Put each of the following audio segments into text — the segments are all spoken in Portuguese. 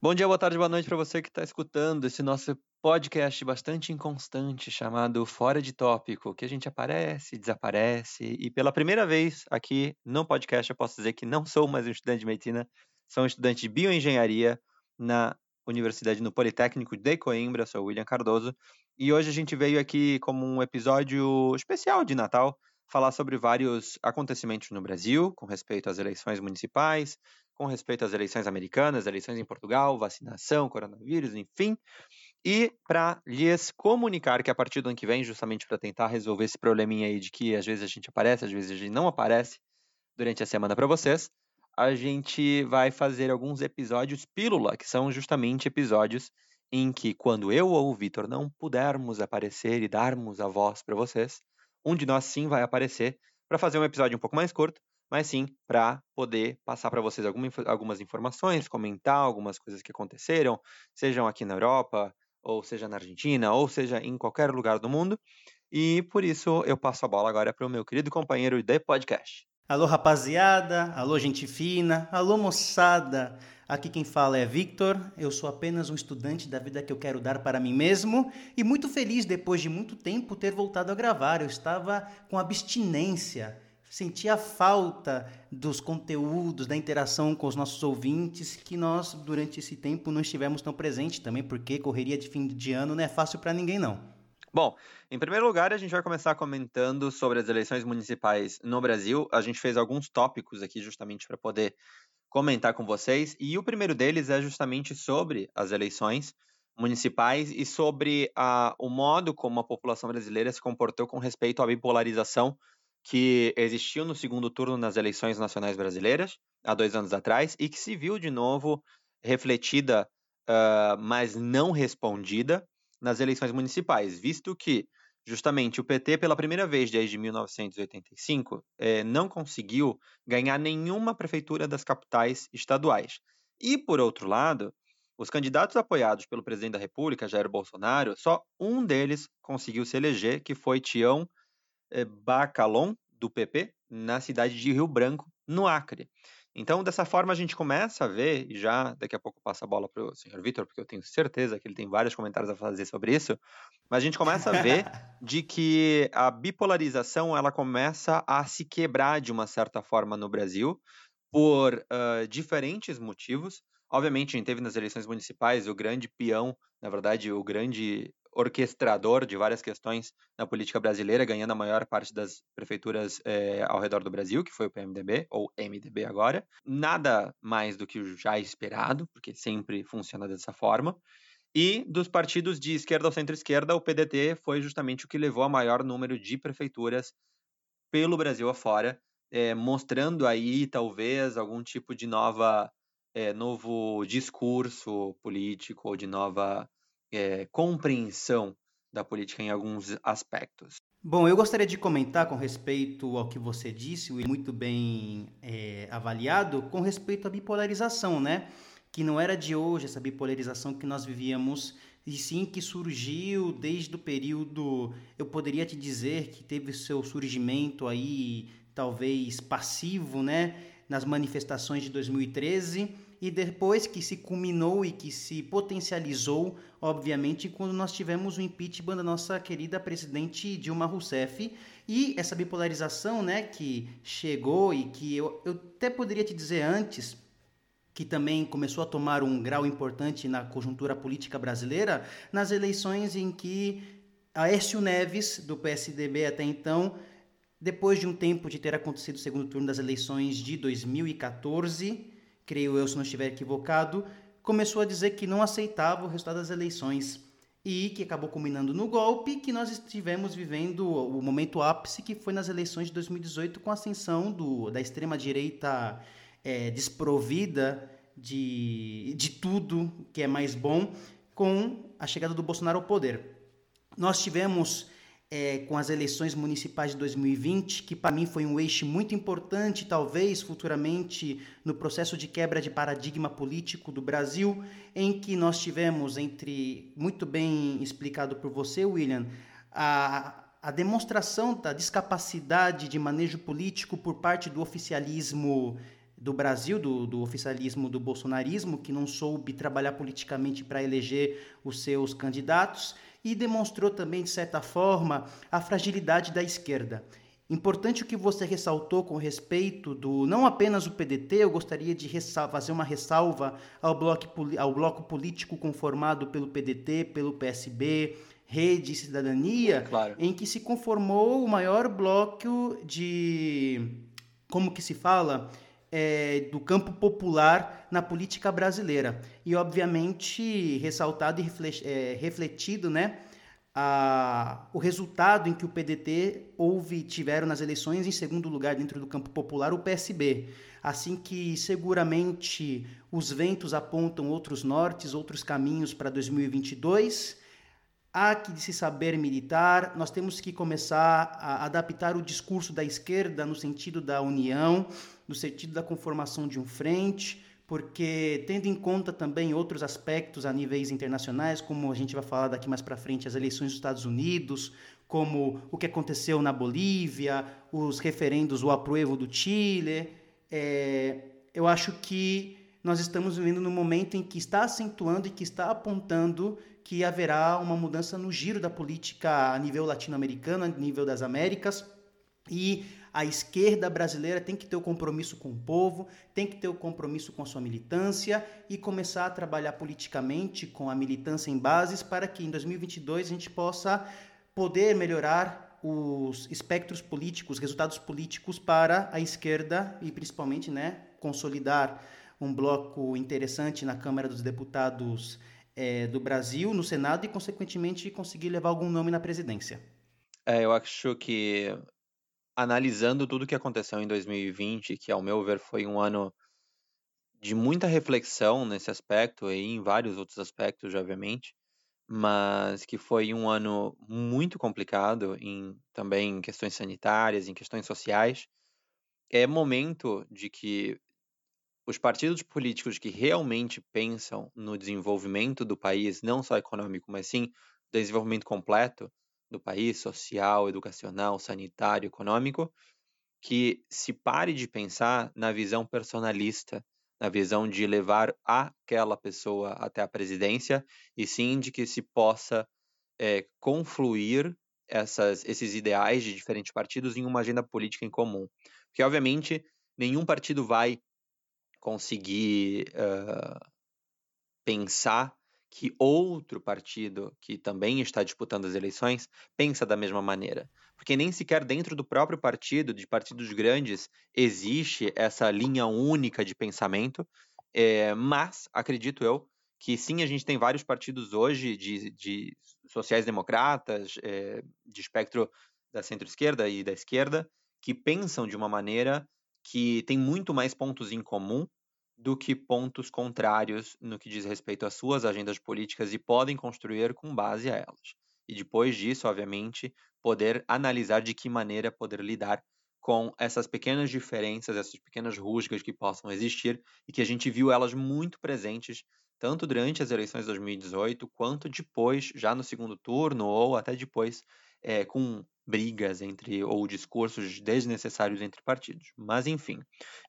Bom dia, boa tarde, boa noite para você que está escutando esse nosso podcast bastante inconstante chamado Fora de Tópico, que a gente aparece, desaparece e pela primeira vez aqui no podcast eu posso dizer que não sou mais um estudante de medicina, sou um estudante de bioengenharia na Universidade no Politécnico de Coimbra, sou William Cardoso e hoje a gente veio aqui como um episódio especial de Natal falar sobre vários acontecimentos no Brasil com respeito às eleições municipais, com respeito às eleições americanas, eleições em Portugal, vacinação, coronavírus, enfim. E para lhes comunicar que a partir do ano que vem, justamente para tentar resolver esse probleminha aí de que às vezes a gente aparece, às vezes a gente não aparece durante a semana para vocês, a gente vai fazer alguns episódios pílula, que são justamente episódios em que quando eu ou o Vitor não pudermos aparecer e darmos a voz para vocês, um de nós sim vai aparecer para fazer um episódio um pouco mais curto, mas sim para poder passar para vocês alguma, algumas informações, comentar algumas coisas que aconteceram, sejam aqui na Europa, ou seja na Argentina, ou seja em qualquer lugar do mundo. E por isso eu passo a bola agora para o meu querido companheiro de podcast. Alô, rapaziada, alô, gente fina, alô, moçada. Aqui quem fala é Victor, eu sou apenas um estudante da vida que eu quero dar para mim mesmo e muito feliz depois de muito tempo ter voltado a gravar. Eu estava com abstinência sentir a falta dos conteúdos, da interação com os nossos ouvintes, que nós, durante esse tempo, não estivemos tão presentes também, porque correria de fim de ano não é fácil para ninguém, não. Bom, em primeiro lugar, a gente vai começar comentando sobre as eleições municipais no Brasil. A gente fez alguns tópicos aqui justamente para poder comentar com vocês, e o primeiro deles é justamente sobre as eleições municipais e sobre a, o modo como a população brasileira se comportou com respeito à bipolarização que existiu no segundo turno nas eleições nacionais brasileiras, há dois anos atrás, e que se viu de novo refletida, uh, mas não respondida, nas eleições municipais, visto que justamente o PT, pela primeira vez desde 1985, eh, não conseguiu ganhar nenhuma prefeitura das capitais estaduais. E, por outro lado, os candidatos apoiados pelo presidente da República, Jair Bolsonaro, só um deles conseguiu se eleger, que foi Tião Bacalon, do PP, na cidade de Rio Branco, no Acre. Então, dessa forma, a gente começa a ver, e já daqui a pouco passa a bola para o senhor Vitor, porque eu tenho certeza que ele tem vários comentários a fazer sobre isso, mas a gente começa a ver de que a bipolarização ela começa a se quebrar de uma certa forma no Brasil, por uh, diferentes motivos. Obviamente, a gente teve nas eleições municipais o grande peão, na verdade, o grande orquestrador de várias questões na política brasileira, ganhando a maior parte das prefeituras é, ao redor do Brasil, que foi o PMDB, ou MDB agora. Nada mais do que o já esperado, porque sempre funciona dessa forma. E dos partidos de esquerda ou centro-esquerda, o PDT foi justamente o que levou a maior número de prefeituras pelo Brasil afora, é, mostrando aí talvez algum tipo de nova, é, novo discurso político ou de nova é, compreensão da política em alguns aspectos. Bom, eu gostaria de comentar com respeito ao que você disse, muito bem é, avaliado, com respeito à bipolarização, né? Que não era de hoje essa bipolarização que nós vivíamos, e sim que surgiu desde o período, eu poderia te dizer que teve seu surgimento aí, talvez passivo, né? Nas manifestações de 2013 e depois que se culminou e que se potencializou, obviamente, quando nós tivemos o impeachment da nossa querida presidente Dilma Rousseff. E essa bipolarização, né, que chegou e que eu, eu até poderia te dizer antes, que também começou a tomar um grau importante na conjuntura política brasileira, nas eleições em que Aécio Neves, do PSDB até então, depois de um tempo de ter acontecido o segundo turno das eleições de 2014, creio eu se não estiver equivocado, começou a dizer que não aceitava o resultado das eleições e que acabou culminando no golpe que nós estivemos vivendo o momento ápice que foi nas eleições de 2018 com a ascensão do, da extrema direita é, desprovida de, de tudo que é mais bom com a chegada do Bolsonaro ao poder. Nós tivemos é, com as eleições municipais de 2020, que para mim foi um eixo muito importante, talvez futuramente, no processo de quebra de paradigma político do Brasil, em que nós tivemos, entre muito bem explicado por você, William, a, a demonstração da discapacidade de manejo político por parte do oficialismo do Brasil, do, do oficialismo do bolsonarismo, que não soube trabalhar politicamente para eleger os seus candidatos e demonstrou também, de certa forma, a fragilidade da esquerda. Importante o que você ressaltou com respeito do não apenas o PDT, eu gostaria de fazer uma ressalva ao bloco, ao bloco político conformado pelo PDT, pelo PSB, Rede e Cidadania, claro. em que se conformou o maior bloco de. Como que se fala? É, do campo popular na política brasileira. E, obviamente, ressaltado e é, refletido né, a, o resultado em que o PDT houve, tiveram nas eleições, em segundo lugar, dentro do campo popular, o PSB. Assim que seguramente os ventos apontam outros nortes, outros caminhos para 2022. Há que se saber militar, nós temos que começar a adaptar o discurso da esquerda no sentido da união, no sentido da conformação de um frente, porque tendo em conta também outros aspectos a níveis internacionais, como a gente vai falar daqui mais para frente, as eleições dos Estados Unidos, como o que aconteceu na Bolívia, os referendos, o apruebo do Chile, é, eu acho que nós estamos vivendo num momento em que está acentuando e que está apontando que haverá uma mudança no giro da política a nível latino-americano, a nível das Américas, e a esquerda brasileira tem que ter o compromisso com o povo, tem que ter o compromisso com a sua militância e começar a trabalhar politicamente com a militância em bases para que em 2022 a gente possa poder melhorar os espectros políticos, resultados políticos para a esquerda e principalmente, né, consolidar um bloco interessante na Câmara dos Deputados é, do Brasil, no Senado e, consequentemente, conseguir levar algum nome na presidência. É, eu acho que analisando tudo o que aconteceu em 2020, que ao meu ver foi um ano de muita reflexão nesse aspecto e em vários outros aspectos, obviamente, mas que foi um ano muito complicado em também em questões sanitárias, em questões sociais. É momento de que os partidos políticos que realmente pensam no desenvolvimento do país, não só econômico, mas sim desenvolvimento completo, do país, social, educacional, sanitário, econômico, que se pare de pensar na visão personalista, na visão de levar aquela pessoa até a presidência, e sim de que se possa é, confluir essas, esses ideais de diferentes partidos em uma agenda política em comum. Porque, obviamente, nenhum partido vai conseguir uh, pensar que outro partido que também está disputando as eleições pensa da mesma maneira. Porque nem sequer dentro do próprio partido, de partidos grandes, existe essa linha única de pensamento. É, mas, acredito eu, que sim, a gente tem vários partidos hoje de, de sociais-democratas, é, de espectro da centro-esquerda e da esquerda, que pensam de uma maneira que tem muito mais pontos em comum do que pontos contrários no que diz respeito às suas agendas políticas e podem construir com base a elas. E depois disso, obviamente, poder analisar de que maneira poder lidar com essas pequenas diferenças, essas pequenas rusgas que possam existir e que a gente viu elas muito presentes tanto durante as eleições de 2018 quanto depois, já no segundo turno ou até depois, é, com brigas entre ou discursos desnecessários entre partidos. Mas enfim.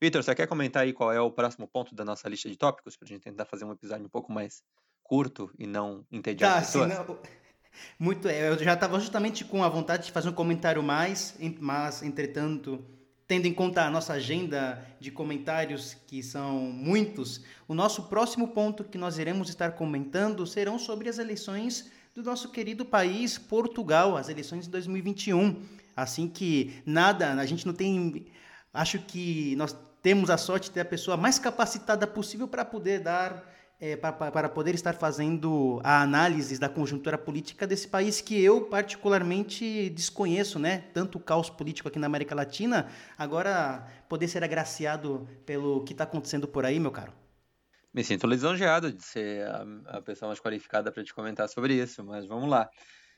Vitor, você quer comentar aí qual é o próximo ponto da nossa lista de tópicos para a gente tentar fazer um episódio um pouco mais curto e não entediar tá, as pessoas? Sim, não... Muito, é, eu já estava justamente com a vontade de fazer um comentário mais, mas entretanto, tendo em conta a nossa agenda de comentários que são muitos, o nosso próximo ponto que nós iremos estar comentando serão sobre as eleições do nosso querido país, Portugal, as eleições de 2021. Assim que nada, a gente não tem. Acho que nós temos a sorte de ter a pessoa mais capacitada possível para poder dar. É, para, poder estar fazendo a análise da conjuntura política desse país que eu particularmente desconheço, né? Tanto o caos político aqui na América Latina, agora poder ser agraciado pelo que está acontecendo por aí, meu caro. Me sinto lisonjeado de ser a, a pessoa mais qualificada para te comentar sobre isso, mas vamos lá.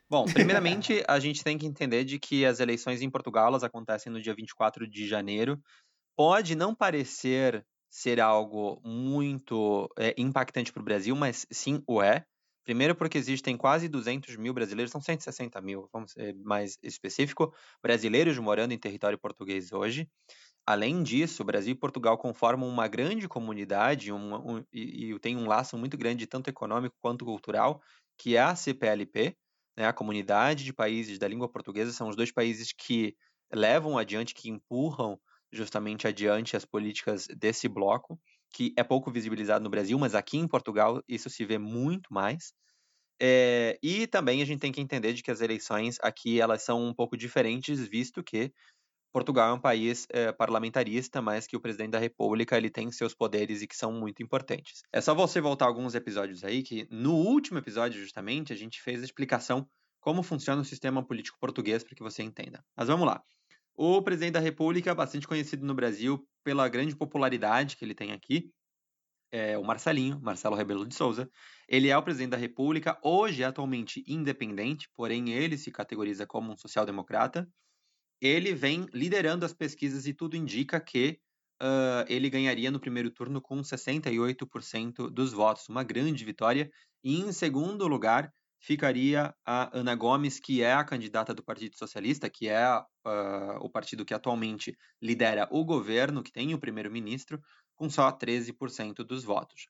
Bom, primeiramente, a gente tem que entender de que as eleições em Portugal elas acontecem no dia 24 de janeiro. Pode não parecer ser algo muito é, impactante para o Brasil, mas sim o é. Primeiro porque existem quase 200 mil brasileiros, são 160 mil, vamos ser mais específico, brasileiros morando em território português hoje. Além disso, Brasil e Portugal conformam uma grande comunidade uma, um, e, e tem um laço muito grande, tanto econômico quanto cultural, que é a CPLP, né, a Comunidade de Países da Língua Portuguesa. São os dois países que levam adiante, que empurram justamente adiante as políticas desse bloco, que é pouco visibilizado no Brasil, mas aqui em Portugal isso se vê muito mais. É, e também a gente tem que entender de que as eleições aqui elas são um pouco diferentes, visto que Portugal é um país é, parlamentarista, mas que o presidente da República ele tem seus poderes e que são muito importantes. É só você voltar alguns episódios aí que no último episódio justamente a gente fez a explicação como funciona o sistema político português para que você entenda. Mas vamos lá. O presidente da República, bastante conhecido no Brasil pela grande popularidade que ele tem aqui, é o Marcelinho, Marcelo Rebelo de Souza. Ele é o presidente da República, hoje atualmente independente, porém ele se categoriza como um social-democrata ele vem liderando as pesquisas e tudo indica que uh, ele ganharia no primeiro turno com 68% dos votos, uma grande vitória. E em segundo lugar ficaria a Ana Gomes, que é a candidata do Partido Socialista, que é uh, o partido que atualmente lidera o governo, que tem o primeiro-ministro, com só 13% dos votos.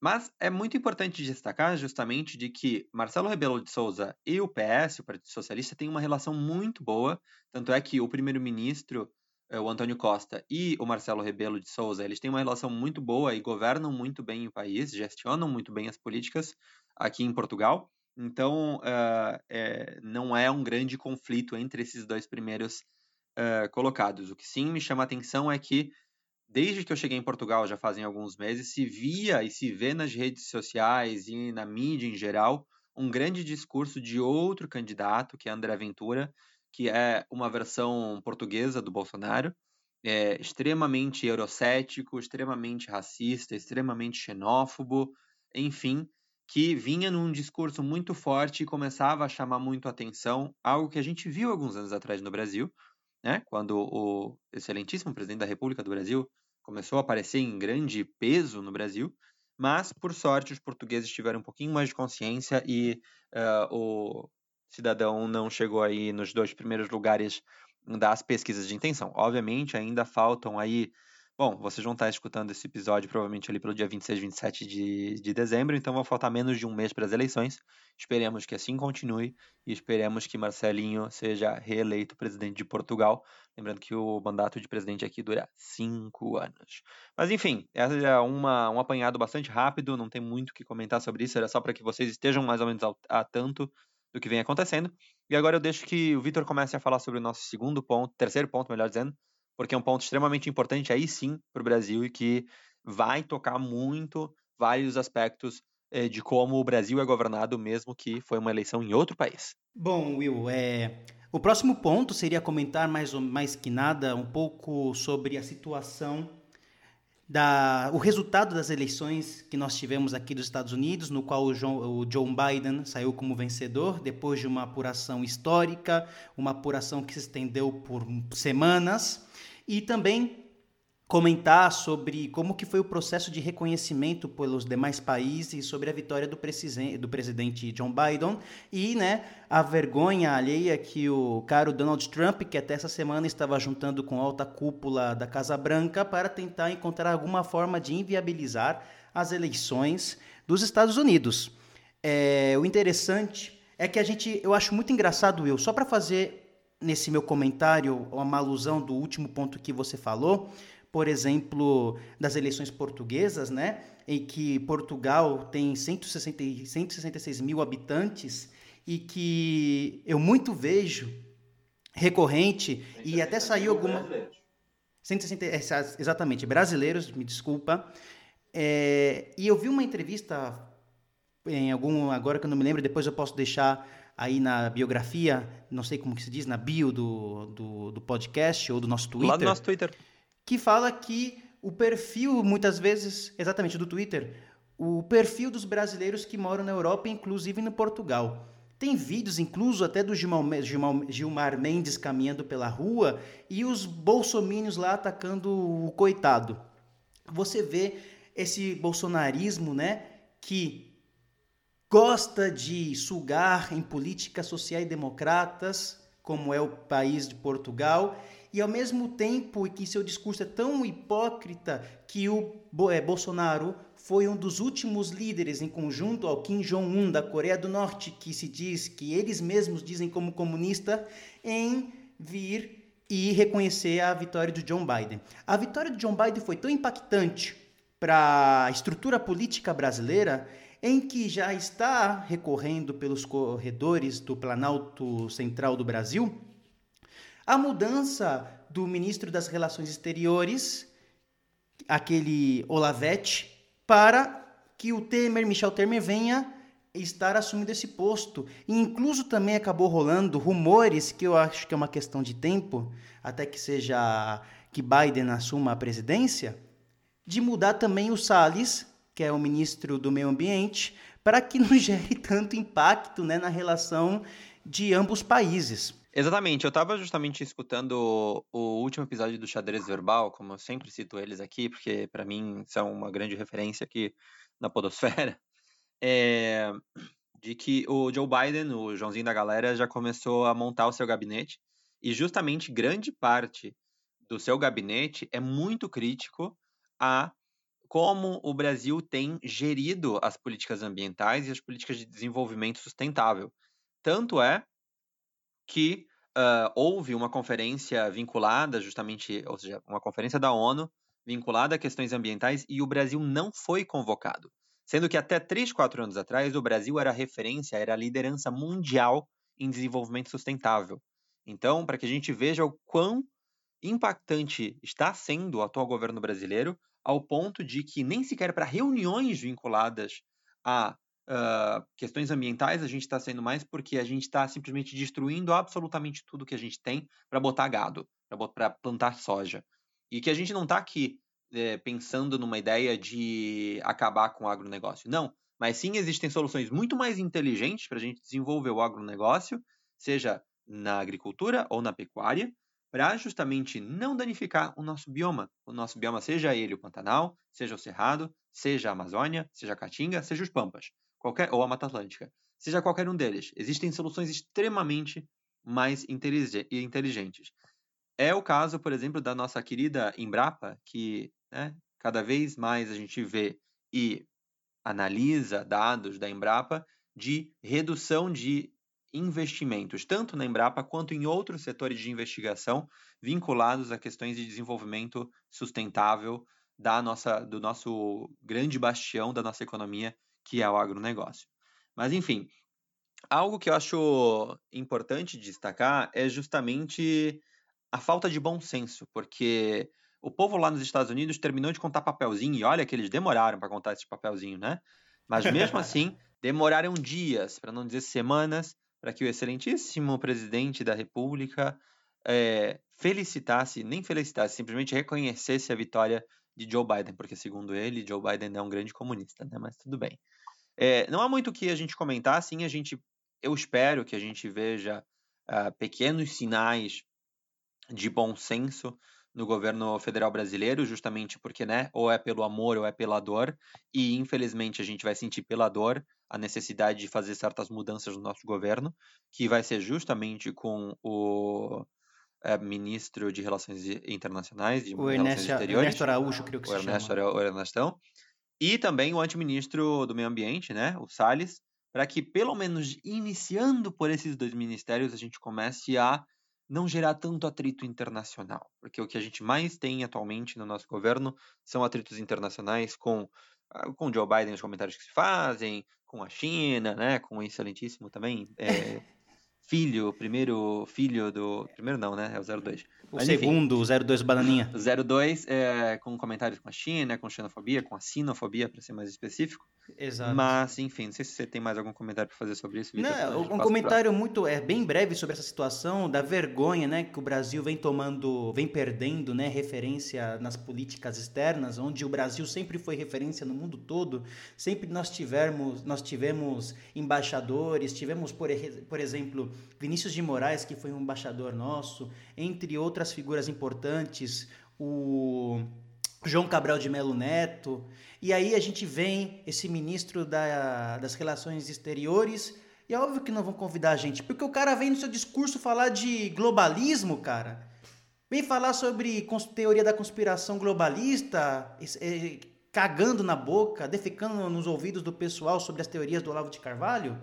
Mas é muito importante destacar justamente de que Marcelo Rebelo de Souza e o PS, o Partido Socialista, têm uma relação muito boa, tanto é que o primeiro-ministro, eh, o Antônio Costa, e o Marcelo Rebelo de Souza, eles têm uma relação muito boa e governam muito bem o país, gestionam muito bem as políticas aqui em Portugal. Então, uh, é, não é um grande conflito entre esses dois primeiros uh, colocados. O que sim me chama a atenção é que desde que eu cheguei em Portugal, já fazem alguns meses, se via e se vê nas redes sociais e na mídia em geral um grande discurso de outro candidato, que é André Ventura, que é uma versão portuguesa do Bolsonaro, é extremamente eurocético, extremamente racista, extremamente xenófobo, enfim, que vinha num discurso muito forte e começava a chamar muito atenção, algo que a gente viu alguns anos atrás no Brasil, né? Quando o excelentíssimo presidente da República do Brasil começou a aparecer em grande peso no Brasil, mas por sorte os portugueses tiveram um pouquinho mais de consciência e uh, o cidadão não chegou aí nos dois primeiros lugares das pesquisas de intenção. Obviamente ainda faltam aí Bom, vocês vão estar escutando esse episódio provavelmente ali pelo dia 26, 27 de, de dezembro, então vai faltar menos de um mês para as eleições. Esperemos que assim continue e esperemos que Marcelinho seja reeleito presidente de Portugal. Lembrando que o mandato de presidente aqui dura cinco anos. Mas enfim, essa é uma, um apanhado bastante rápido, não tem muito o que comentar sobre isso, era só para que vocês estejam mais ou menos ao, a tanto do que vem acontecendo. E agora eu deixo que o Vitor comece a falar sobre o nosso segundo ponto, terceiro ponto, melhor dizendo, porque é um ponto extremamente importante aí sim para o Brasil e que vai tocar muito vários aspectos eh, de como o Brasil é governado, mesmo que foi uma eleição em outro país. Bom, Will, é... o próximo ponto seria comentar mais, mais que nada um pouco sobre a situação da, o resultado das eleições que nós tivemos aqui dos Estados Unidos, no qual o, John, o Joe Biden saiu como vencedor depois de uma apuração histórica, uma apuração que se estendeu por semanas e também comentar sobre como que foi o processo de reconhecimento pelos demais países sobre a vitória do, do presidente John Biden e né, a vergonha alheia que o caro Donald Trump, que até essa semana estava juntando com alta cúpula da Casa Branca para tentar encontrar alguma forma de inviabilizar as eleições dos Estados Unidos. É, o interessante é que a gente, eu acho muito engraçado, Will, só para fazer nesse meu comentário uma alusão do último ponto que você falou, por exemplo, das eleições portuguesas, né, em que Portugal tem 160, 166 mil habitantes e que eu muito vejo recorrente e até saiu alguma... 160, é, exatamente, brasileiros, me desculpa. É, e eu vi uma entrevista em algum, agora que eu não me lembro, depois eu posso deixar aí na biografia, não sei como que se diz, na bio do, do, do podcast ou do nosso Twitter. Lá do nosso Twitter. Que fala que o perfil, muitas vezes, exatamente do Twitter, o perfil dos brasileiros que moram na Europa, inclusive no Portugal. Tem vídeos, incluso até do Gilmar, Gilmar, Gilmar Mendes caminhando pela rua e os bolsomínios lá atacando o coitado. Você vê esse bolsonarismo, né, que gosta de sugar em políticas sociais democratas como é o país de Portugal, e ao mesmo tempo que seu discurso é tão hipócrita que o é, Bolsonaro foi um dos últimos líderes em conjunto ao Kim Jong-un da Coreia do Norte, que se diz que eles mesmos dizem como comunista, em vir e reconhecer a vitória do John Biden. A vitória do John Biden foi tão impactante para a estrutura política brasileira em que já está recorrendo pelos corredores do Planalto Central do Brasil a mudança do ministro das Relações Exteriores, aquele Olavete, para que o Temer, Michel Temer, venha estar assumindo esse posto. E incluso também acabou rolando rumores, que eu acho que é uma questão de tempo, até que seja que Biden assuma a presidência, de mudar também o Salles, que é o ministro do Meio Ambiente, para que não gere tanto impacto né, na relação de ambos países. Exatamente, eu estava justamente escutando o último episódio do Xadrez Verbal, como eu sempre cito eles aqui, porque para mim são uma grande referência aqui na podosfera, é, de que o Joe Biden, o Joãozinho da galera, já começou a montar o seu gabinete, e justamente grande parte do seu gabinete é muito crítico a como o Brasil tem gerido as políticas ambientais e as políticas de desenvolvimento sustentável. Tanto é que uh, houve uma conferência vinculada, justamente, ou seja, uma conferência da ONU vinculada a questões ambientais e o Brasil não foi convocado. Sendo que até 3, 4 anos atrás, o Brasil era referência, era liderança mundial em desenvolvimento sustentável. Então, para que a gente veja o quão impactante está sendo o atual governo brasileiro, ao ponto de que nem sequer para reuniões vinculadas a uh, questões ambientais a gente está sendo mais porque a gente está simplesmente destruindo absolutamente tudo que a gente tem para botar gado, para plantar soja. E que a gente não está aqui é, pensando numa ideia de acabar com o agronegócio. Não, mas sim existem soluções muito mais inteligentes para a gente desenvolver o agronegócio, seja na agricultura ou na pecuária, para justamente não danificar o nosso bioma. O nosso bioma, seja ele o Pantanal, seja o Cerrado, seja a Amazônia, seja a Caatinga, seja os Pampas, qualquer, ou a Mata Atlântica. Seja qualquer um deles. Existem soluções extremamente mais inteligentes. É o caso, por exemplo, da nossa querida Embrapa, que né, cada vez mais a gente vê e analisa dados da Embrapa de redução de investimentos, tanto na Embrapa quanto em outros setores de investigação vinculados a questões de desenvolvimento sustentável da nossa, do nosso grande bastião da nossa economia, que é o agronegócio. Mas, enfim, algo que eu acho importante destacar é justamente a falta de bom senso, porque o povo lá nos Estados Unidos terminou de contar papelzinho, e olha que eles demoraram para contar esse papelzinho, né? Mas mesmo assim, demoraram dias, para não dizer semanas, para que o excelentíssimo presidente da República é, felicitasse, nem felicitasse, simplesmente reconhecesse a vitória de Joe Biden, porque segundo ele, Joe Biden é um grande comunista, né? Mas tudo bem. É, não há muito o que a gente comentar, sim, a gente, eu espero que a gente veja uh, pequenos sinais de bom senso no governo federal brasileiro, justamente porque, né, ou é pelo amor ou é pela dor, e infelizmente a gente vai sentir pela dor a necessidade de fazer certas mudanças no nosso governo, que vai ser justamente com o é, ministro de Relações Internacionais, de o Ernesto, Exteriores, Ernesto Araújo, creio que o se Ernesto, chama. o Ernestão, e também o antiministro do Meio Ambiente, né, o Salles, para que pelo menos iniciando por esses dois ministérios a gente comece a não gerar tanto atrito internacional, porque o que a gente mais tem atualmente no nosso governo são atritos internacionais com ah, com Joe Biden os comentários que se fazem, com a China, né, com o excelentíssimo também é, filho, primeiro filho do primeiro não, né, é o 02. O Mas, segundo, o 02 Bananinha. O 02 é, com comentários com a China, com xenofobia, com a sinofobia, para ser mais específico. Exato. Mas, enfim, não sei se você tem mais algum comentário para fazer sobre isso. Victor, Não, um comentário muito é bem breve sobre essa situação da vergonha, né, que o Brasil vem tomando, vem perdendo, né, referência nas políticas externas, onde o Brasil sempre foi referência no mundo todo. Sempre nós tivemos, nós tivemos embaixadores, tivemos por, por exemplo Vinícius de Moraes, que foi um embaixador nosso, entre outras figuras importantes, o João Cabral de Melo Neto. E aí a gente vem esse ministro da- das Relações Exteriores E é óbvio que não vão convidar a gente, porque o cara vem no seu discurso falar de globalismo, cara. Vem falar sobre teoria da conspiração globalista, é, cagando na boca, defecando nos ouvidos do pessoal sobre as teorias do Olavo de Carvalho.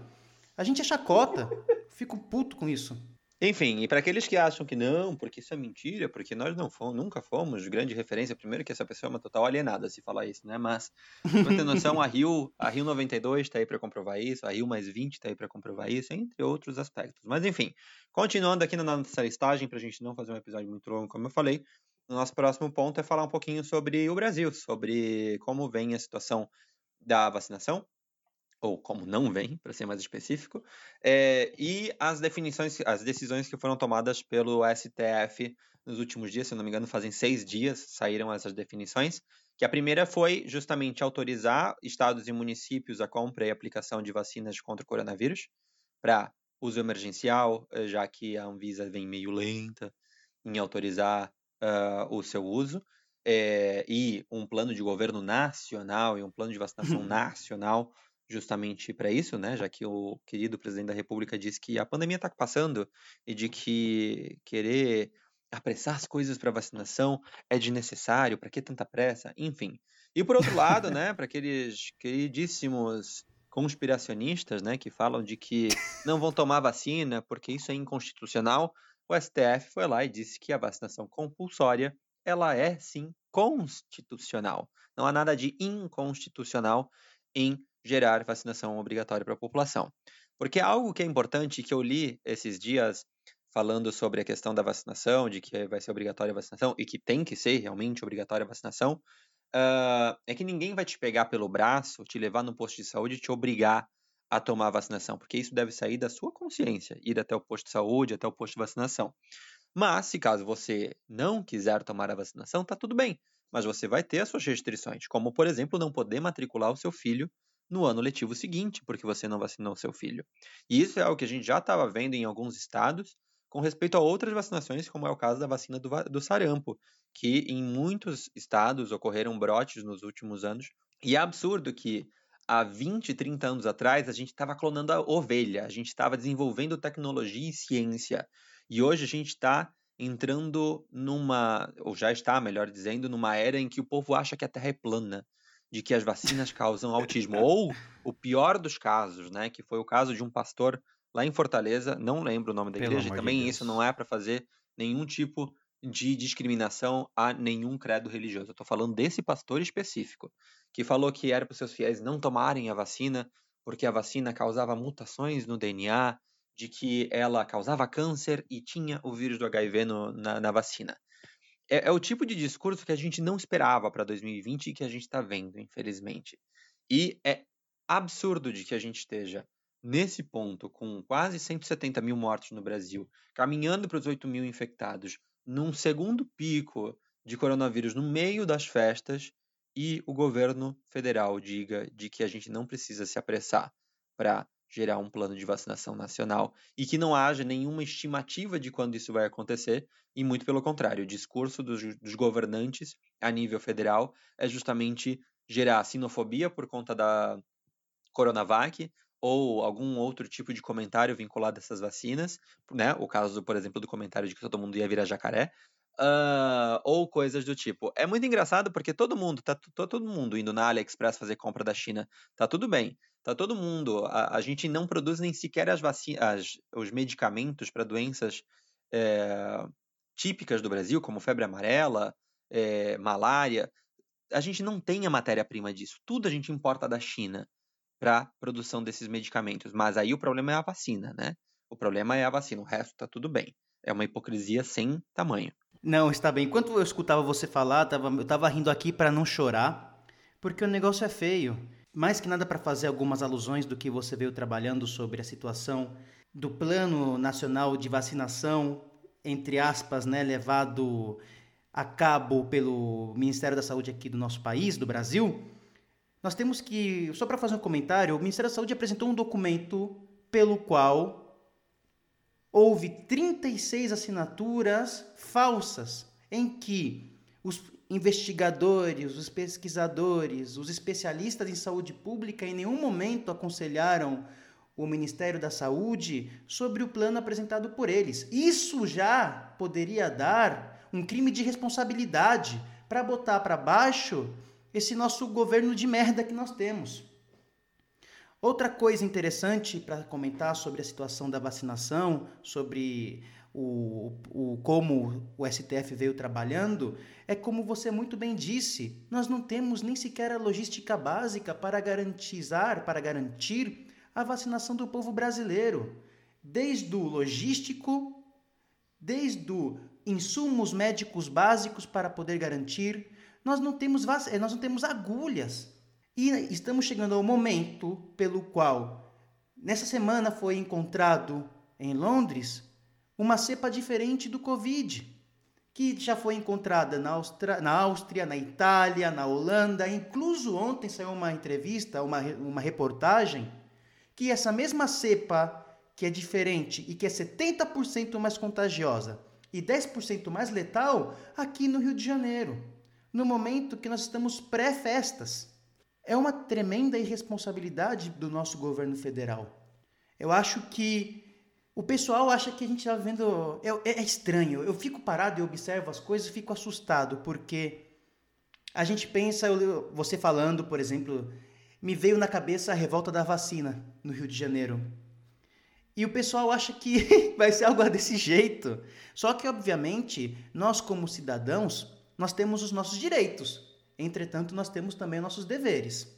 A gente é chacota. Fico puto com isso. Enfim, e para aqueles que acham que não, porque isso é mentira, porque nós não fomos, nunca fomos grande referência, primeiro que essa pessoa é uma total alienada se falar isso, né? Mas, pra ter noção, a Rio, a Rio 92 está aí para comprovar isso, a Rio mais 20 está aí para comprovar isso, entre outros aspectos. Mas enfim, continuando aqui na nossa listagem, para a gente não fazer um episódio muito longo, como eu falei, o nosso próximo ponto é falar um pouquinho sobre o Brasil, sobre como vem a situação da vacinação, ou como não vem, para ser mais específico, é, e as definições, as decisões que foram tomadas pelo STF nos últimos dias, se não me engano, fazem seis dias saíram essas definições. Que a primeira foi justamente autorizar estados e municípios a compra e aplicação de vacinas contra o coronavírus para uso emergencial, eh, já que a Anvisa vem meio lenta em autorizar uh, o seu uso. É, e um plano de governo nacional e um plano de vacinação nacional justamente para isso, né? Já que o querido presidente da República disse que a pandemia está passando e de que querer apressar as coisas para vacinação é desnecessário, para que tanta pressa? Enfim. E por outro lado, né, para aqueles queridíssimos conspiracionistas, né, que falam de que não vão tomar vacina porque isso é inconstitucional, o STF foi lá e disse que a vacinação compulsória ela é sim constitucional. Não há nada de inconstitucional em gerar vacinação obrigatória para a população. Porque algo que é importante que eu li esses dias falando sobre a questão da vacinação, de que vai ser obrigatória a vacinação e que tem que ser realmente obrigatória a vacinação, uh, é que ninguém vai te pegar pelo braço, te levar no posto de saúde e te obrigar a tomar a vacinação, porque isso deve sair da sua consciência, ir até o posto de saúde, até o posto de vacinação. Mas, se caso você não quiser tomar a vacinação, tá tudo bem, mas você vai ter as suas restrições, como, por exemplo, não poder matricular o seu filho no ano letivo seguinte, porque você não vacinou seu filho. E isso é algo que a gente já estava vendo em alguns estados com respeito a outras vacinações, como é o caso da vacina do, do sarampo, que em muitos estados ocorreram brotes nos últimos anos. E é absurdo que há 20, 30 anos atrás a gente estava clonando a ovelha, a gente estava desenvolvendo tecnologia e ciência. E hoje a gente está entrando numa, ou já está, melhor dizendo, numa era em que o povo acha que a Terra é plana de que as vacinas causam autismo. Ou o pior dos casos, né? Que foi o caso de um pastor lá em Fortaleza, não lembro o nome da Pelo igreja, e também de isso não é para fazer nenhum tipo de discriminação a nenhum credo religioso. Eu estou falando desse pastor específico, que falou que era para os seus fiéis não tomarem a vacina porque a vacina causava mutações no DNA, de que ela causava câncer e tinha o vírus do HIV no, na, na vacina é, é, o tipo de discurso que a gente não esperava para 2020 e que a gente está vendo, infelizmente. E é absurdo de que a gente esteja nesse ponto, com quase 170 mil mortes no Brasil, caminhando para os 8 mil infectados, num segundo pico de coronavírus no meio das festas, e o governo federal diga de que a gente não precisa se apressar para gerar um plano de vacinação nacional e que não haja nenhuma estimativa de quando isso vai acontecer, e muito pelo contrário, o discurso dos, dos governantes a nível federal é justamente gerar sinofobia por conta da Coronavac ou algum outro tipo de comentário vinculado a essas vacinas, né? O caso, por exemplo, do comentário de que todo mundo ia virar jacaré, uh, ou coisas do tipo. É muito engraçado porque todo mundo, tá, tá todo mundo indo na AliExpress fazer compra da China, tá tudo bem. Tá todo mundo. A, a gente não produz nem sequer as vacinas, os medicamentos para doenças é, típicas do Brasil, como febre amarela, é, malária. A gente não tem a matéria-prima disso. Tudo a gente importa da China para produção desses medicamentos. Mas aí o problema é a vacina, né? O problema é a vacina. O resto tá tudo bem. É uma hipocrisia sem tamanho. Não, está bem. Enquanto eu escutava você falar, tava, eu estava rindo aqui para não chorar, porque o negócio é feio mais que nada para fazer algumas alusões do que você veio trabalhando sobre a situação do Plano Nacional de Vacinação, entre aspas, né, levado a cabo pelo Ministério da Saúde aqui do nosso país, do Brasil, nós temos que, só para fazer um comentário, o Ministério da Saúde apresentou um documento pelo qual houve 36 assinaturas falsas em que os investigadores, os pesquisadores, os especialistas em saúde pública em nenhum momento aconselharam o Ministério da Saúde sobre o plano apresentado por eles. Isso já poderia dar um crime de responsabilidade para botar para baixo esse nosso governo de merda que nós temos. Outra coisa interessante para comentar sobre a situação da vacinação, sobre o, o, como o STF veio trabalhando, é como você muito bem disse, nós não temos nem sequer a logística básica para garantizar, para garantir a vacinação do povo brasileiro. Desde o logístico, desde o insumos médicos básicos para poder garantir, nós não temos, eh, nós não temos agulhas. E estamos chegando ao momento pelo qual, nessa semana, foi encontrado em Londres uma cepa diferente do Covid, que já foi encontrada na, Austra... na Áustria, na Itália, na Holanda. Incluso ontem saiu uma entrevista, uma, uma reportagem, que essa mesma cepa, que é diferente e que é 70% mais contagiosa e 10% mais letal, aqui no Rio de Janeiro, no momento que nós estamos pré-festas. É uma tremenda irresponsabilidade do nosso governo federal. Eu acho que o pessoal acha que a gente está vendo. É, é, estranho. Eu fico parado e observo as coisas e fico assustado, porque a gente pensa, você falando, por exemplo, me veio na cabeça a revolta da vacina no Rio de Janeiro. E o pessoal acha que vai ser algo desse jeito. Só que, obviamente, nós, como cidadãos, nós temos os nossos direitos. Entretanto, nós temos também nossos deveres.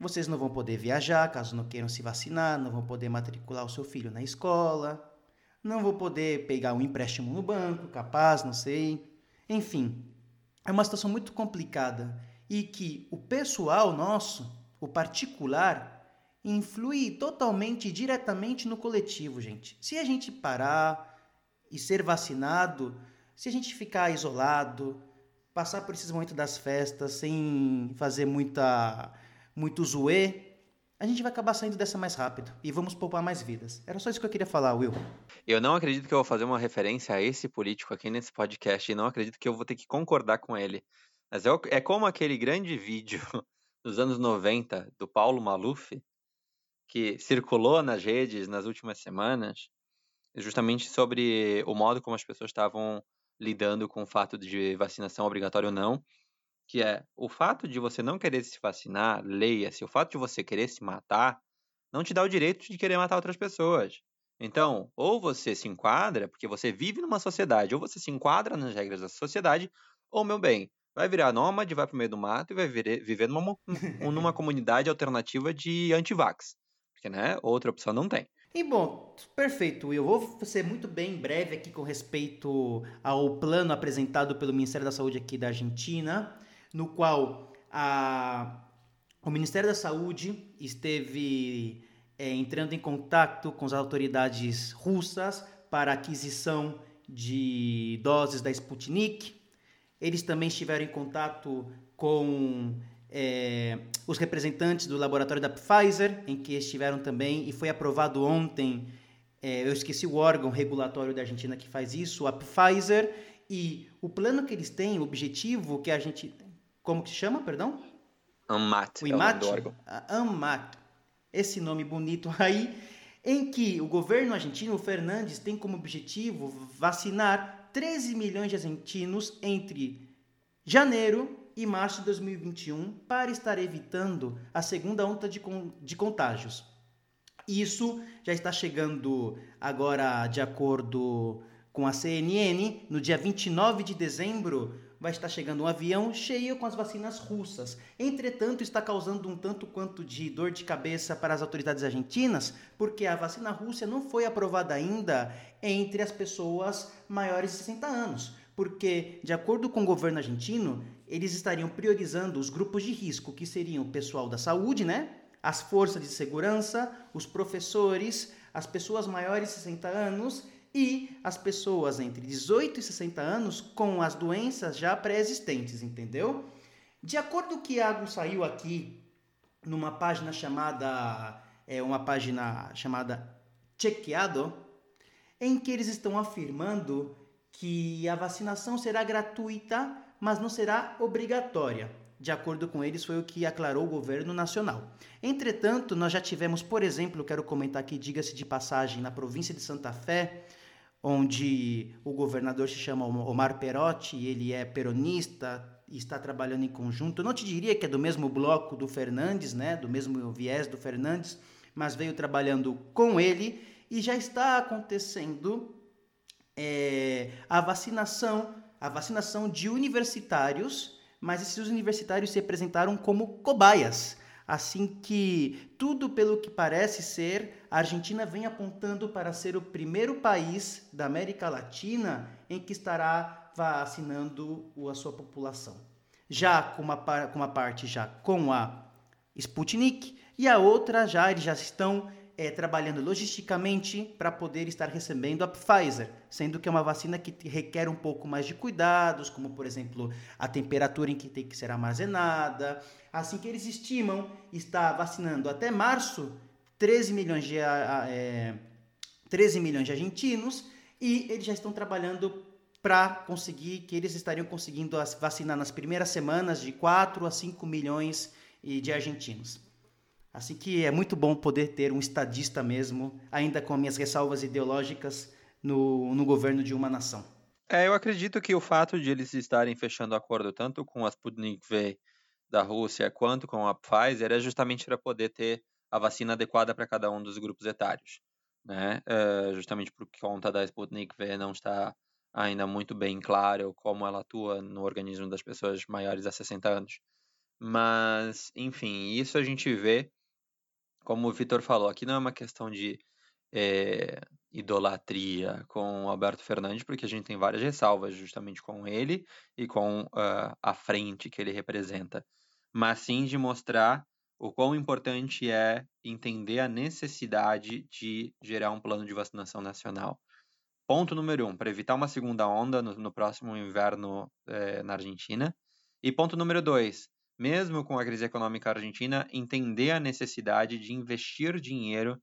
Vocês não vão poder viajar caso não queiram se vacinar, não vão poder matricular o seu filho na escola, não vão poder pegar um empréstimo no banco, capaz, não sei. Enfim, é uma situação muito complicada e que o pessoal nosso, o particular, influi totalmente diretamente no coletivo, gente. Se a gente parar e ser vacinado, se a gente ficar isolado, passar por esses momentos das festas sem fazer muita muito zoê, a gente vai acabar saindo dessa mais rápido e vamos poupar mais vidas. Era só isso que eu queria falar, Will. Eu não acredito que eu vou fazer uma referência a esse político aqui nesse podcast e não acredito que eu vou ter que concordar com ele. Mas é, é como aquele grande vídeo dos anos 90 do Paulo Maluf, que circulou nas redes nas últimas semanas, justamente sobre o modo como as pessoas estavam lidando com o fato de vacinação obrigatória ou não, que é o fato de você não querer se vacinar, leia-se, o fato de você querer se matar, não te dá o direito de querer matar outras pessoas. Então, ou você se enquadra, porque você vive numa sociedade, ou você se enquadra nas regras da sociedade, ou, meu bem, vai virar nômade, vai pro meio do mato e vai viver numa, numa comunidade alternativa de antivax. Porque, né, outra opção não tem. E bom, perfeito. Eu vou ser muito bem breve aqui com respeito ao plano apresentado pelo Ministério da Saúde aqui da Argentina no qual a, o Ministério da Saúde esteve é, entrando em contato com as autoridades russas para aquisição de doses da Sputnik. Eles também estiveram em contato com é, os representantes do laboratório da Pfizer, em que estiveram também, e foi aprovado ontem, é, eu esqueci o órgão regulatório da Argentina que faz isso, a Pfizer, e o plano que eles têm, o objetivo que a gente como que se chama, perdão? AMAT. O IMAT? É o AMAT. Esse nome bonito aí, em que o governo argentino, o Fernandes, tem como objetivo vacinar 13 milhões de argentinos entre janeiro e março de 2021 para estar evitando a segunda onda de, de contágios. Isso já está chegando agora, de acordo com a CNN, no dia 29 de dezembro, vai estar chegando um avião cheio com as vacinas russas. Entretanto, está causando um tanto quanto de dor de cabeça para as autoridades argentinas, porque a vacina russa não foi aprovada ainda entre as pessoas maiores de 60 anos. Porque, de acordo com o governo argentino, eles estariam priorizando os grupos de risco, que seriam o pessoal da saúde, né? As forças de segurança, os professores, as pessoas maiores de 60 anos e as pessoas entre 18 e 60 anos com as doenças já pré-existentes, entendeu? De acordo com o que Iago saiu aqui numa página chamada é uma página chamada Chequeado, em que eles estão afirmando que a vacinação será gratuita, mas não será obrigatória. de acordo com eles, foi o que aclarou o governo nacional. Entretanto, nós já tivemos, por exemplo, quero comentar aqui, diga-se de passagem, na província de Santa Fé, onde o governador se chama Omar Perotti, ele é peronista e está trabalhando em conjunto. Eu não te diria que é do mesmo bloco do Fernandes, né, do mesmo viés do Fernandes, mas veio trabalhando com ele e já está acontecendo é, a vacinação, a vacinação de universitários, mas esses universitários se apresentaram como cobaias. Assim que tudo pelo que parece ser, a Argentina vem apontando para ser o primeiro país da América Latina em que estará vacinando a sua população. Já com uma, com uma parte já com a Sputnik e a outra já eles já estão é, trabalhando logisticamente para poder estar recebendo a Pfizer, sendo que é uma vacina que requer um pouco mais de cuidados, como por exemplo a temperatura em que tem que ser armazenada. Assim que eles estimam estar vacinando até março 13 milhões de, é, 13 milhões de argentinos e eles já estão trabalhando para conseguir que eles estariam conseguindo vacinar nas primeiras semanas de 4 a 5 milhões de argentinos. Assim que é muito bom poder ter um estadista mesmo, ainda com minhas ressalvas ideológicas, no, no governo de uma nação. É, eu acredito que o fato de eles estarem fechando acordo tanto com a Sputnik V da Rússia quanto com a Pfizer é justamente para poder ter a vacina adequada para cada um dos grupos etários, né? É, justamente por conta da Sputnik V não está ainda muito bem claro como ela atua no organismo das pessoas maiores a 60 anos. Mas, enfim, isso a gente vê como o Vitor falou, aqui não é uma questão de é, idolatria com o Alberto Fernandes, porque a gente tem várias ressalvas justamente com ele e com uh, a frente que ele representa, mas sim de mostrar o quão importante é entender a necessidade de gerar um plano de vacinação nacional. Ponto número um, para evitar uma segunda onda no, no próximo inverno é, na Argentina. E ponto número dois, mesmo com a crise econômica argentina, entender a necessidade de investir dinheiro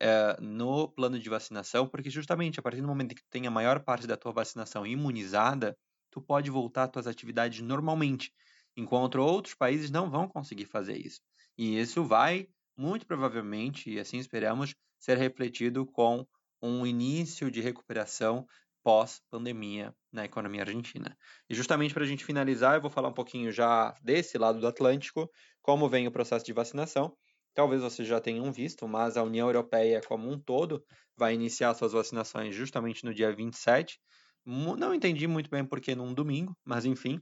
é, no plano de vacinação, porque justamente a partir do momento que tu tem a maior parte da tua vacinação imunizada, tu pode voltar às tuas atividades normalmente, enquanto outros países não vão conseguir fazer isso. E isso vai, muito provavelmente, e assim esperamos, ser refletido com um início de recuperação pós-pandemia na economia argentina. E justamente para a gente finalizar, eu vou falar um pouquinho já desse lado do Atlântico, como vem o processo de vacinação. Talvez vocês já tenham visto, mas a União Europeia como um todo vai iniciar suas vacinações justamente no dia 27. Não entendi muito bem porque num domingo, mas enfim,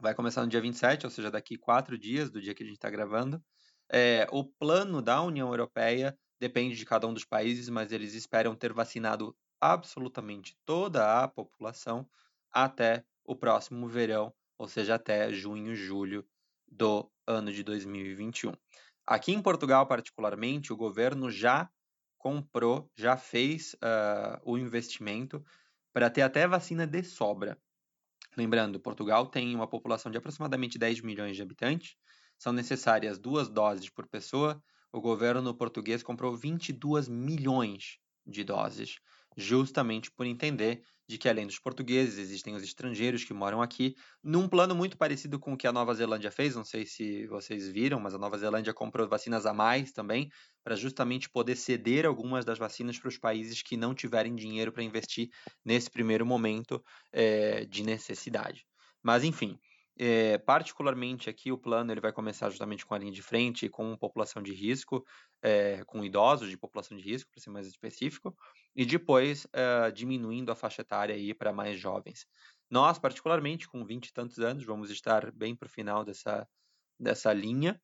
vai começar no dia 27, ou seja, daqui quatro dias do dia que a gente está gravando. É, o plano da União Europeia depende de cada um dos países, mas eles esperam ter vacinado absolutamente toda a população até o próximo verão, ou seja, até junho, julho do ano de 2021. Aqui em Portugal, particularmente, o governo já comprou, já fez uh, o investimento para ter até vacina de sobra. Lembrando, Portugal tem uma população de aproximadamente 10 milhões de habitantes, são necessárias duas doses por pessoa. O governo português comprou 22 milhões de doses justamente por entender de que além dos portugueses existem os estrangeiros que moram aqui, num plano muito parecido com o que a Nova Zelândia fez, não sei se vocês viram, mas a Nova Zelândia comprou vacinas a mais também, para justamente poder ceder algumas das vacinas para os países que não tiverem dinheiro para investir nesse primeiro momento é, de necessidade. Mas enfim, é, particularmente aqui o plano ele vai começar justamente com a linha de frente, com população de risco, é, com idosos de população de risco, para ser mais específico, e depois é, diminuindo a faixa etária aí para mais jovens. Nós, particularmente, com 20 e tantos anos, vamos estar bem para o final dessa, dessa linha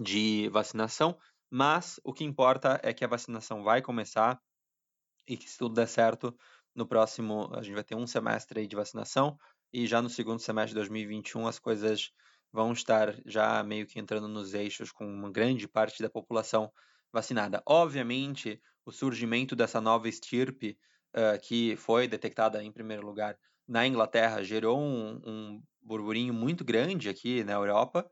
de vacinação, mas o que importa é que a vacinação vai começar e que se tudo der certo, no próximo, a gente vai ter um semestre aí de vacinação, e já no segundo semestre de 2021 as coisas vão estar já meio que entrando nos eixos com uma grande parte da população vacinada. Obviamente, o surgimento dessa nova estirpe uh, que foi detectada em primeiro lugar na Inglaterra gerou um, um burburinho muito grande aqui na Europa.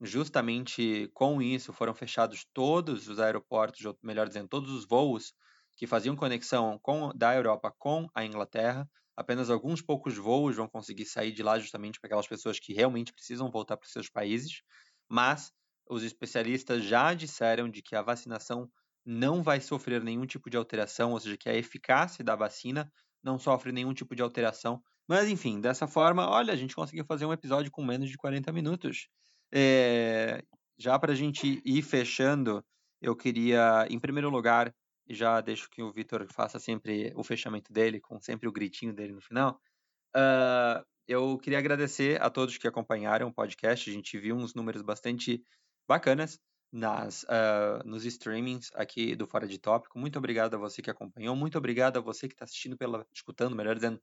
Justamente com isso foram fechados todos os aeroportos, ou melhor dizendo, todos os voos que faziam conexão com, da Europa com a Inglaterra apenas alguns poucos voos vão conseguir sair de lá justamente para aquelas pessoas que realmente precisam voltar para os seus países, mas os especialistas já disseram de que a vacinação não vai sofrer nenhum tipo de alteração, ou seja, que a eficácia da vacina não sofre nenhum tipo de alteração. Mas enfim, dessa forma, olha, a gente conseguiu fazer um episódio com menos de 40 minutos. É... Já para a gente ir fechando, eu queria, em primeiro lugar, e já deixo que o Vitor faça sempre o fechamento dele, com sempre o gritinho dele no final. Uh, eu queria agradecer a todos que acompanharam o podcast. A gente viu uns números bastante bacanas nas, uh, nos streamings aqui do Fora de Tópico. Muito obrigado a você que acompanhou. Muito obrigado a você que está assistindo, pela, escutando, melhor dizendo,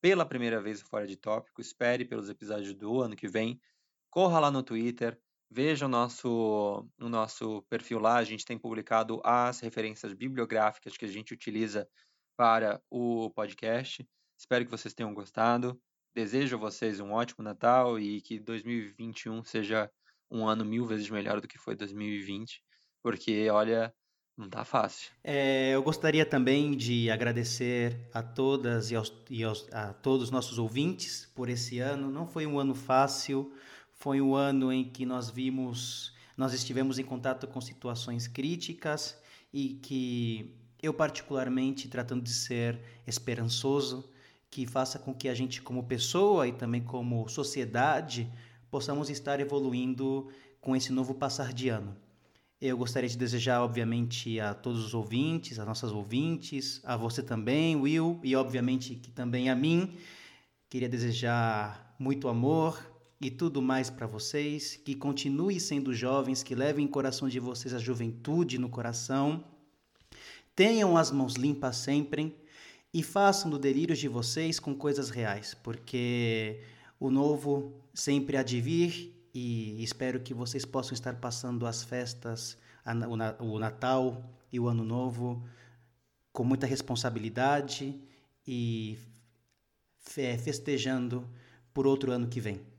pela primeira vez o Fora de Tópico. Espere pelos episódios do ano que vem. Corra lá no Twitter, Veja o nosso, o nosso perfil lá, a gente tem publicado as referências bibliográficas que a gente utiliza para o podcast. Espero que vocês tenham gostado. Desejo a vocês um ótimo Natal e que 2021 seja um ano mil vezes melhor do que foi 2020, porque olha, não tá fácil. É, eu gostaria também de agradecer a todas e, aos, e aos, a todos os nossos ouvintes por esse ano. Não foi um ano fácil. Foi um ano em que nós vimos, nós estivemos em contato com situações críticas e que eu particularmente tratando de ser esperançoso, que faça com que a gente como pessoa e também como sociedade possamos estar evoluindo com esse novo passar de ano. Eu gostaria de desejar, obviamente, a todos os ouvintes, as nossas ouvintes, a você também, Will, e obviamente que também a mim. Queria desejar muito amor, e tudo mais para vocês, que continue sendo jovens, que levem em coração de vocês a juventude no coração. Tenham as mãos limpas sempre e façam do delírio de vocês com coisas reais, porque o novo sempre há de vir e espero que vocês possam estar passando as festas, o Natal e o Ano Novo com muita responsabilidade e festejando por outro ano que vem.